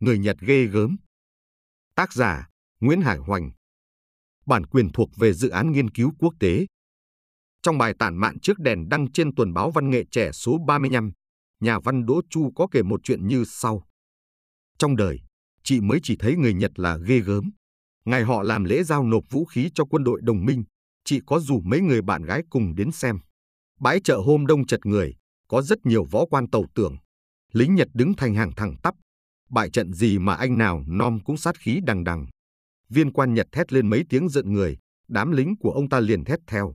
Người Nhật ghê gớm. Tác giả Nguyễn Hải Hoành. Bản quyền thuộc về dự án nghiên cứu quốc tế. Trong bài tản mạn trước đèn đăng trên tuần báo văn nghệ trẻ số 35, nhà văn Đỗ Chu có kể một chuyện như sau. Trong đời, chị mới chỉ thấy người Nhật là ghê gớm. Ngày họ làm lễ giao nộp vũ khí cho quân đội đồng minh, chị có rủ mấy người bạn gái cùng đến xem. Bãi chợ hôm đông chật người, có rất nhiều võ quan tàu tưởng. Lính Nhật đứng thành hàng thẳng tắp. Bại trận gì mà anh nào nom cũng sát khí đằng đằng. Viên quan Nhật thét lên mấy tiếng giận người, đám lính của ông ta liền thét theo.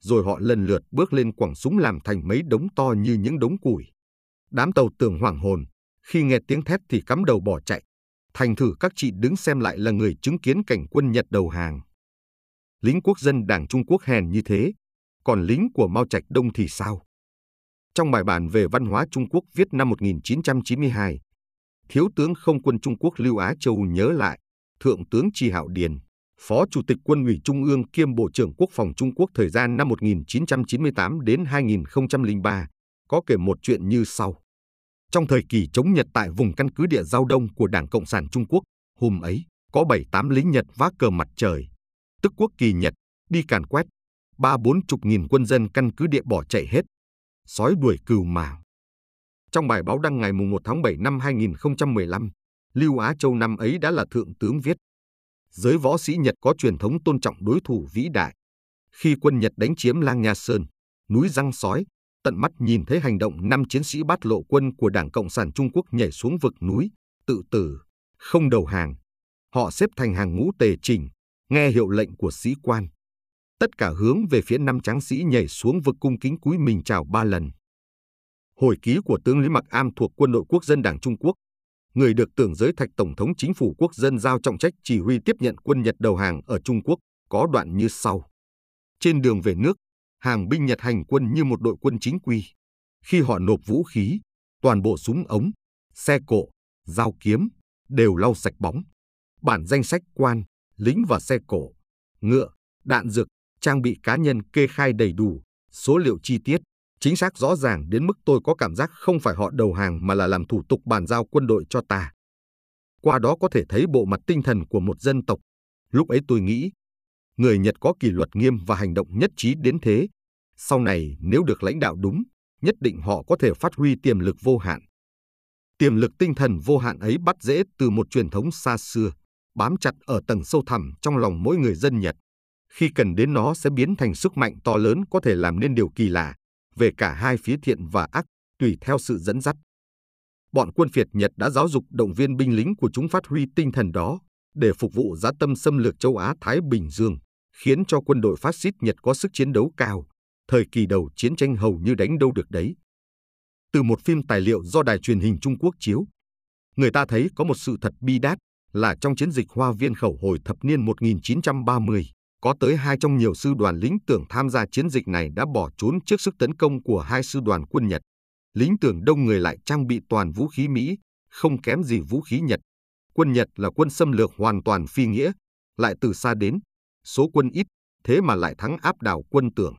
Rồi họ lần lượt bước lên quẳng súng làm thành mấy đống to như những đống củi. Đám tàu tưởng hoảng hồn, khi nghe tiếng thét thì cắm đầu bỏ chạy. Thành thử các chị đứng xem lại là người chứng kiến cảnh quân Nhật đầu hàng. Lính quốc dân Đảng Trung Quốc hèn như thế, còn lính của Mao Trạch Đông thì sao? Trong bài bản về văn hóa Trung Quốc viết năm 1992, Thiếu tướng không quân Trung Quốc Lưu Á Châu nhớ lại, Thượng tướng Tri Hạo Điền, Phó Chủ tịch Quân ủy Trung ương kiêm Bộ trưởng Quốc phòng Trung Quốc thời gian năm 1998 đến 2003, có kể một chuyện như sau. Trong thời kỳ chống Nhật tại vùng căn cứ địa giao đông của Đảng Cộng sản Trung Quốc, hôm ấy, có 7-8 lính Nhật vác cờ mặt trời, tức quốc kỳ Nhật, đi càn quét, ba bốn chục nghìn quân dân căn cứ địa bỏ chạy hết, sói đuổi cừu mào. Trong bài báo đăng ngày 1 tháng 7 năm 2015, Lưu Á Châu năm ấy đã là thượng tướng viết. Giới võ sĩ Nhật có truyền thống tôn trọng đối thủ vĩ đại. Khi quân Nhật đánh chiếm Lang Nha Sơn, núi răng sói, tận mắt nhìn thấy hành động năm chiến sĩ bắt lộ quân của Đảng Cộng sản Trung Quốc nhảy xuống vực núi, tự tử, không đầu hàng. Họ xếp thành hàng ngũ tề trình nghe hiệu lệnh của sĩ quan. Tất cả hướng về phía năm tráng sĩ nhảy xuống vực cung kính cúi mình chào ba lần. Hồi ký của tướng Lý Mặc Am thuộc Quân đội Quốc dân Đảng Trung Quốc, người được tưởng giới thạch Tổng thống Chính phủ Quốc dân giao trọng trách chỉ huy tiếp nhận quân Nhật đầu hàng ở Trung Quốc, có đoạn như sau. Trên đường về nước, hàng binh Nhật hành quân như một đội quân chính quy. Khi họ nộp vũ khí, toàn bộ súng ống, xe cộ, dao kiếm đều lau sạch bóng. Bản danh sách quan, lính và xe cổ, ngựa, đạn dược, trang bị cá nhân kê khai đầy đủ, số liệu chi tiết, chính xác rõ ràng đến mức tôi có cảm giác không phải họ đầu hàng mà là làm thủ tục bàn giao quân đội cho ta. Qua đó có thể thấy bộ mặt tinh thần của một dân tộc. Lúc ấy tôi nghĩ, người Nhật có kỷ luật nghiêm và hành động nhất trí đến thế. Sau này nếu được lãnh đạo đúng, nhất định họ có thể phát huy tiềm lực vô hạn. Tiềm lực tinh thần vô hạn ấy bắt dễ từ một truyền thống xa xưa, bám chặt ở tầng sâu thẳm trong lòng mỗi người dân Nhật. Khi cần đến nó sẽ biến thành sức mạnh to lớn có thể làm nên điều kỳ lạ, về cả hai phía thiện và ác, tùy theo sự dẫn dắt. Bọn quân Việt Nhật đã giáo dục động viên binh lính của chúng phát huy tinh thần đó để phục vụ giá tâm xâm lược châu Á Thái Bình Dương, khiến cho quân đội phát xít Nhật có sức chiến đấu cao. Thời kỳ đầu chiến tranh hầu như đánh đâu được đấy. Từ một phim tài liệu do đài truyền hình Trung Quốc chiếu, người ta thấy có một sự thật bi đát là trong chiến dịch Hoa Viên khẩu hồi thập niên 1930, có tới hai trong nhiều sư đoàn lính tưởng tham gia chiến dịch này đã bỏ trốn trước sức tấn công của hai sư đoàn quân Nhật. Lính tưởng đông người lại trang bị toàn vũ khí Mỹ, không kém gì vũ khí Nhật. Quân Nhật là quân xâm lược hoàn toàn phi nghĩa, lại từ xa đến, số quân ít, thế mà lại thắng áp đảo quân tưởng.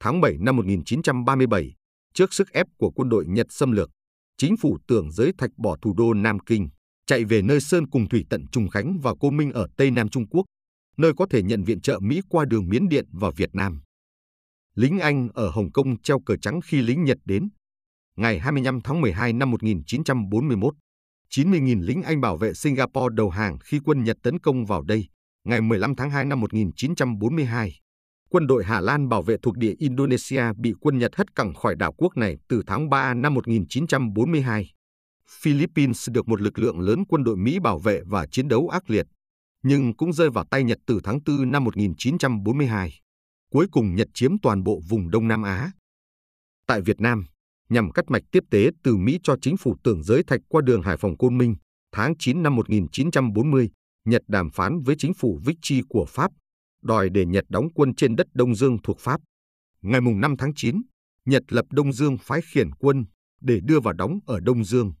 Tháng 7 năm 1937, trước sức ép của quân đội Nhật xâm lược, chính phủ tưởng giới thạch bỏ thủ đô Nam Kinh, chạy về nơi sơn cùng thủy tận Trùng Khánh và Cô Minh ở Tây Nam Trung Quốc, nơi có thể nhận viện trợ Mỹ qua đường Miến Điện vào Việt Nam. Lính Anh ở Hồng Kông treo cờ trắng khi lính Nhật đến. Ngày 25 tháng 12 năm 1941, 90.000 lính Anh bảo vệ Singapore đầu hàng khi quân Nhật tấn công vào đây. Ngày 15 tháng 2 năm 1942, quân đội Hà Lan bảo vệ thuộc địa Indonesia bị quân Nhật hất cẳng khỏi đảo quốc này từ tháng 3 năm 1942. Philippines được một lực lượng lớn quân đội Mỹ bảo vệ và chiến đấu ác liệt, nhưng cũng rơi vào tay Nhật từ tháng 4 năm 1942. Cuối cùng Nhật chiếm toàn bộ vùng Đông Nam Á. Tại Việt Nam, nhằm cắt mạch tiếp tế từ Mỹ cho chính phủ tưởng giới thạch qua đường Hải Phòng Côn Minh, tháng 9 năm 1940, Nhật đàm phán với chính phủ Vichy của Pháp, đòi để Nhật đóng quân trên đất Đông Dương thuộc Pháp. Ngày 5 tháng 9, Nhật lập Đông Dương phái khiển quân để đưa vào đóng ở Đông Dương.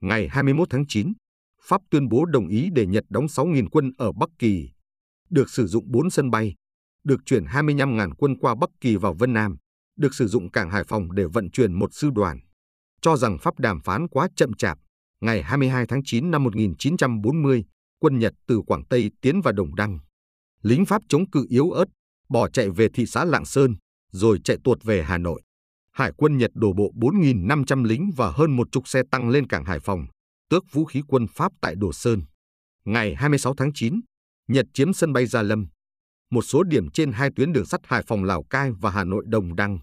Ngày 21 tháng 9, Pháp tuyên bố đồng ý để Nhật đóng 6.000 quân ở Bắc Kỳ, được sử dụng 4 sân bay, được chuyển 25.000 quân qua Bắc Kỳ vào Vân Nam, được sử dụng cảng Hải Phòng để vận chuyển một sư đoàn. Cho rằng Pháp đàm phán quá chậm chạp, ngày 22 tháng 9 năm 1940, quân Nhật từ Quảng Tây tiến vào Đồng Đăng. Lính Pháp chống cự yếu ớt, bỏ chạy về thị xã Lạng Sơn, rồi chạy tuột về Hà Nội. Hải quân Nhật đổ bộ 4.500 lính và hơn một chục xe tăng lên cảng Hải Phòng, tước vũ khí quân Pháp tại Đồ Sơn. Ngày 26 tháng 9, Nhật chiếm sân bay Gia Lâm, một số điểm trên hai tuyến đường sắt Hải Phòng Lào Cai và Hà Nội Đồng Đăng.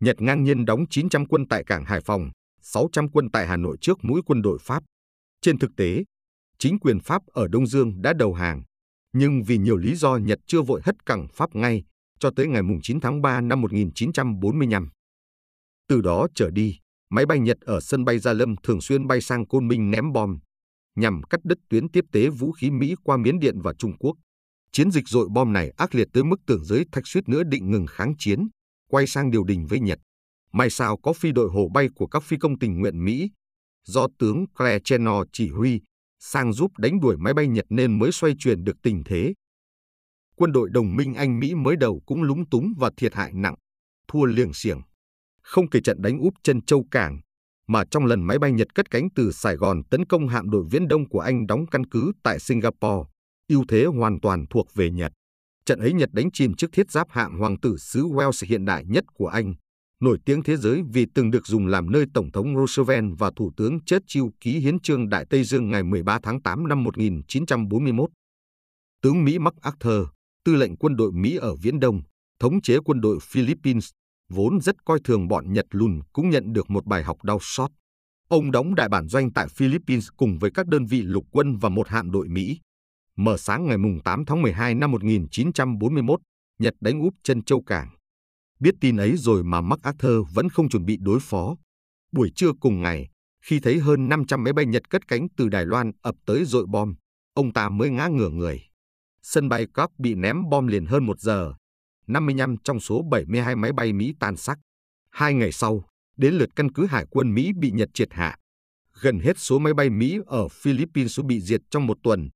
Nhật ngang nhiên đóng 900 quân tại cảng Hải Phòng, 600 quân tại Hà Nội trước mũi quân đội Pháp. Trên thực tế, chính quyền Pháp ở Đông Dương đã đầu hàng, nhưng vì nhiều lý do Nhật chưa vội hất cẳng Pháp ngay cho tới ngày 9 tháng 3 năm 1945. Từ đó trở đi, máy bay Nhật ở sân bay Gia Lâm thường xuyên bay sang Côn Minh ném bom, nhằm cắt đứt tuyến tiếp tế vũ khí Mỹ qua Miến Điện và Trung Quốc. Chiến dịch dội bom này ác liệt tới mức tưởng giới thạch suýt nữa định ngừng kháng chiến, quay sang điều đình với Nhật. May sao có phi đội hổ bay của các phi công tình nguyện Mỹ, do tướng Claire Chennault chỉ huy, sang giúp đánh đuổi máy bay Nhật nên mới xoay chuyển được tình thế. Quân đội đồng minh Anh-Mỹ mới đầu cũng lúng túng và thiệt hại nặng, thua liềng xiềng. Không kể trận đánh úp chân châu cảng, mà trong lần máy bay Nhật cất cánh từ Sài Gòn tấn công hạm đội Viễn Đông của Anh đóng căn cứ tại Singapore, ưu thế hoàn toàn thuộc về Nhật. Trận ấy Nhật đánh chìm chiếc thiết giáp hạm hoàng tử xứ Wales hiện đại nhất của Anh, nổi tiếng thế giới vì từng được dùng làm nơi Tổng thống Roosevelt và Thủ tướng Churchill ký hiến trương Đại Tây Dương ngày 13 tháng 8 năm 1941. Tướng Mỹ MacArthur, tư lệnh quân đội Mỹ ở Viễn Đông, thống chế quân đội Philippines, vốn rất coi thường bọn Nhật lùn cũng nhận được một bài học đau xót. Ông đóng đại bản doanh tại Philippines cùng với các đơn vị lục quân và một hạm đội Mỹ. Mở sáng ngày 8 tháng 12 năm 1941, Nhật đánh úp chân châu cảng. Biết tin ấy rồi mà MacArthur vẫn không chuẩn bị đối phó. Buổi trưa cùng ngày, khi thấy hơn 500 máy bay Nhật cất cánh từ Đài Loan ập tới dội bom, ông ta mới ngã ngửa người. Sân bay Cork bị ném bom liền hơn một giờ, 55 trong số 72 máy bay Mỹ tan sắc. Hai ngày sau, đến lượt căn cứ hải quân Mỹ bị Nhật triệt hạ. Gần hết số máy bay Mỹ ở Philippines bị diệt trong một tuần.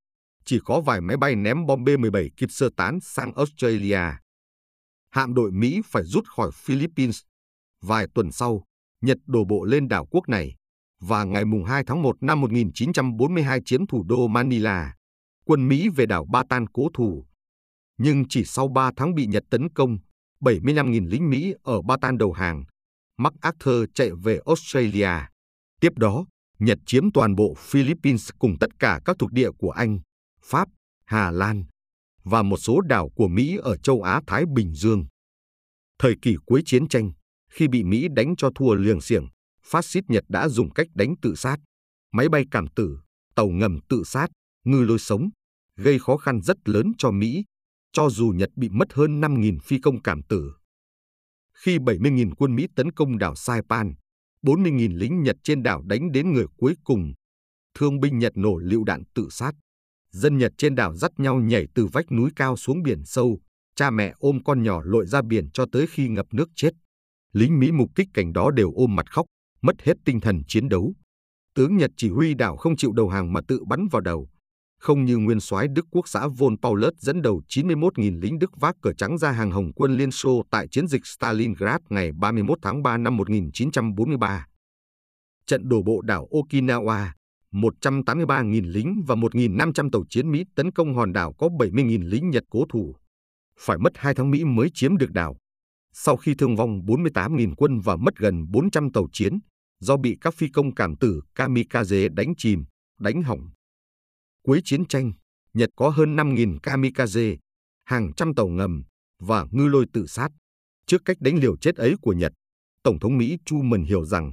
Chỉ có vài máy bay ném bom B-17 kịp sơ tán sang Australia. Hạm đội Mỹ phải rút khỏi Philippines. Vài tuần sau, Nhật đổ bộ lên đảo quốc này và ngày 2 tháng 1 năm 1942 chiếm thủ đô Manila. Quân Mỹ về đảo Batan cố thủ nhưng chỉ sau 3 tháng bị Nhật tấn công, 75.000 lính Mỹ ở Bataan đầu hàng. MacArthur chạy về Australia. Tiếp đó, Nhật chiếm toàn bộ Philippines cùng tất cả các thuộc địa của Anh, Pháp, Hà Lan và một số đảo của Mỹ ở châu Á-Thái Bình Dương. Thời kỳ cuối chiến tranh, khi bị Mỹ đánh cho thua liềng xiềng, phát xít Nhật đã dùng cách đánh tự sát, máy bay cảm tử, tàu ngầm tự sát, ngư lôi sống, gây khó khăn rất lớn cho Mỹ cho dù Nhật bị mất hơn 5.000 phi công cảm tử. Khi 70.000 quân Mỹ tấn công đảo Saipan, 40.000 lính Nhật trên đảo đánh đến người cuối cùng. Thương binh Nhật nổ lựu đạn tự sát. Dân Nhật trên đảo dắt nhau nhảy từ vách núi cao xuống biển sâu, cha mẹ ôm con nhỏ lội ra biển cho tới khi ngập nước chết. Lính Mỹ mục kích cảnh đó đều ôm mặt khóc, mất hết tinh thần chiến đấu. Tướng Nhật chỉ huy đảo không chịu đầu hàng mà tự bắn vào đầu, không như nguyên soái Đức Quốc xã Von Paulus dẫn đầu 91.000 lính Đức vác cờ trắng ra hàng Hồng quân Liên Xô tại chiến dịch Stalingrad ngày 31 tháng 3 năm 1943. Trận đổ bộ đảo Okinawa, 183.000 lính và 1.500 tàu chiến Mỹ tấn công hòn đảo có 70.000 lính Nhật cố thủ. Phải mất 2 tháng Mỹ mới chiếm được đảo. Sau khi thương vong 48.000 quân và mất gần 400 tàu chiến, do bị các phi công cảm tử kamikaze đánh chìm, đánh hỏng, Cuối chiến tranh, Nhật có hơn 5.000 kamikaze, hàng trăm tàu ngầm và ngư lôi tự sát. Trước cách đánh liều chết ấy của Nhật, Tổng thống Mỹ Truman hiểu rằng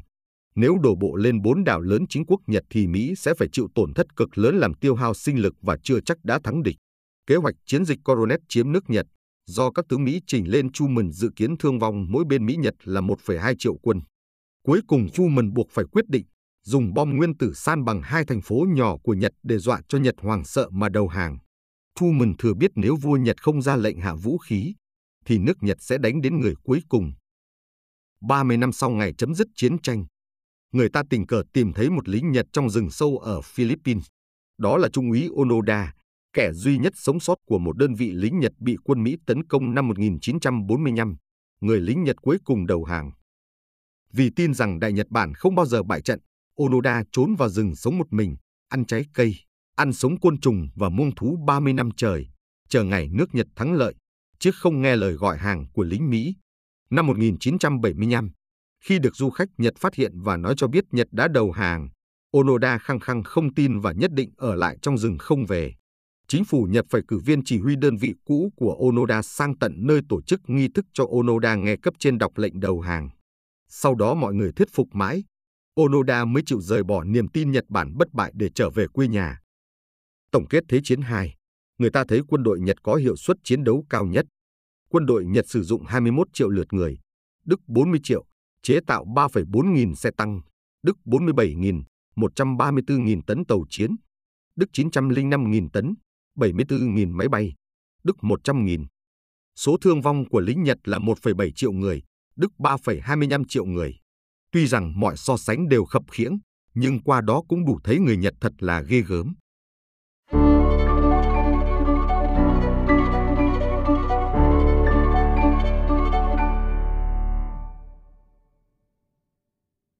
nếu đổ bộ lên bốn đảo lớn chính quốc Nhật thì Mỹ sẽ phải chịu tổn thất cực lớn làm tiêu hao sinh lực và chưa chắc đã thắng địch. Kế hoạch chiến dịch Coronet chiếm nước Nhật do các tướng Mỹ trình lên Truman dự kiến thương vong mỗi bên Mỹ Nhật là 1,2 triệu quân. Cuối cùng Truman buộc phải quyết định dùng bom nguyên tử san bằng hai thành phố nhỏ của Nhật để dọa cho Nhật hoàng sợ mà đầu hàng. Truman thừa biết nếu vua Nhật không ra lệnh hạ vũ khí, thì nước Nhật sẽ đánh đến người cuối cùng. 30 năm sau ngày chấm dứt chiến tranh, người ta tình cờ tìm thấy một lính Nhật trong rừng sâu ở Philippines. Đó là Trung úy Onoda, kẻ duy nhất sống sót của một đơn vị lính Nhật bị quân Mỹ tấn công năm 1945, người lính Nhật cuối cùng đầu hàng. Vì tin rằng Đại Nhật Bản không bao giờ bại trận, Onoda trốn vào rừng sống một mình, ăn trái cây, ăn sống côn trùng và muông thú 30 năm trời, chờ ngày nước Nhật thắng lợi, chứ không nghe lời gọi hàng của lính Mỹ. Năm 1975, khi được du khách Nhật phát hiện và nói cho biết Nhật đã đầu hàng, Onoda khăng khăng không tin và nhất định ở lại trong rừng không về. Chính phủ Nhật phải cử viên chỉ huy đơn vị cũ của Onoda sang tận nơi tổ chức nghi thức cho Onoda nghe cấp trên đọc lệnh đầu hàng. Sau đó mọi người thuyết phục mãi, Onoda mới chịu rời bỏ niềm tin Nhật Bản bất bại để trở về quê nhà. Tổng kết Thế chiến 2, người ta thấy quân đội Nhật có hiệu suất chiến đấu cao nhất. Quân đội Nhật sử dụng 21 triệu lượt người, Đức 40 triệu, chế tạo 3,4 nghìn xe tăng, Đức 47 nghìn, 134 nghìn tấn tàu chiến, Đức 905 nghìn tấn, 74 nghìn máy bay, Đức 100 nghìn. Số thương vong của lính Nhật là 1,7 triệu người, Đức 3,25 triệu người. Tuy rằng mọi so sánh đều khập khiễng, nhưng qua đó cũng đủ thấy người Nhật thật là ghê gớm.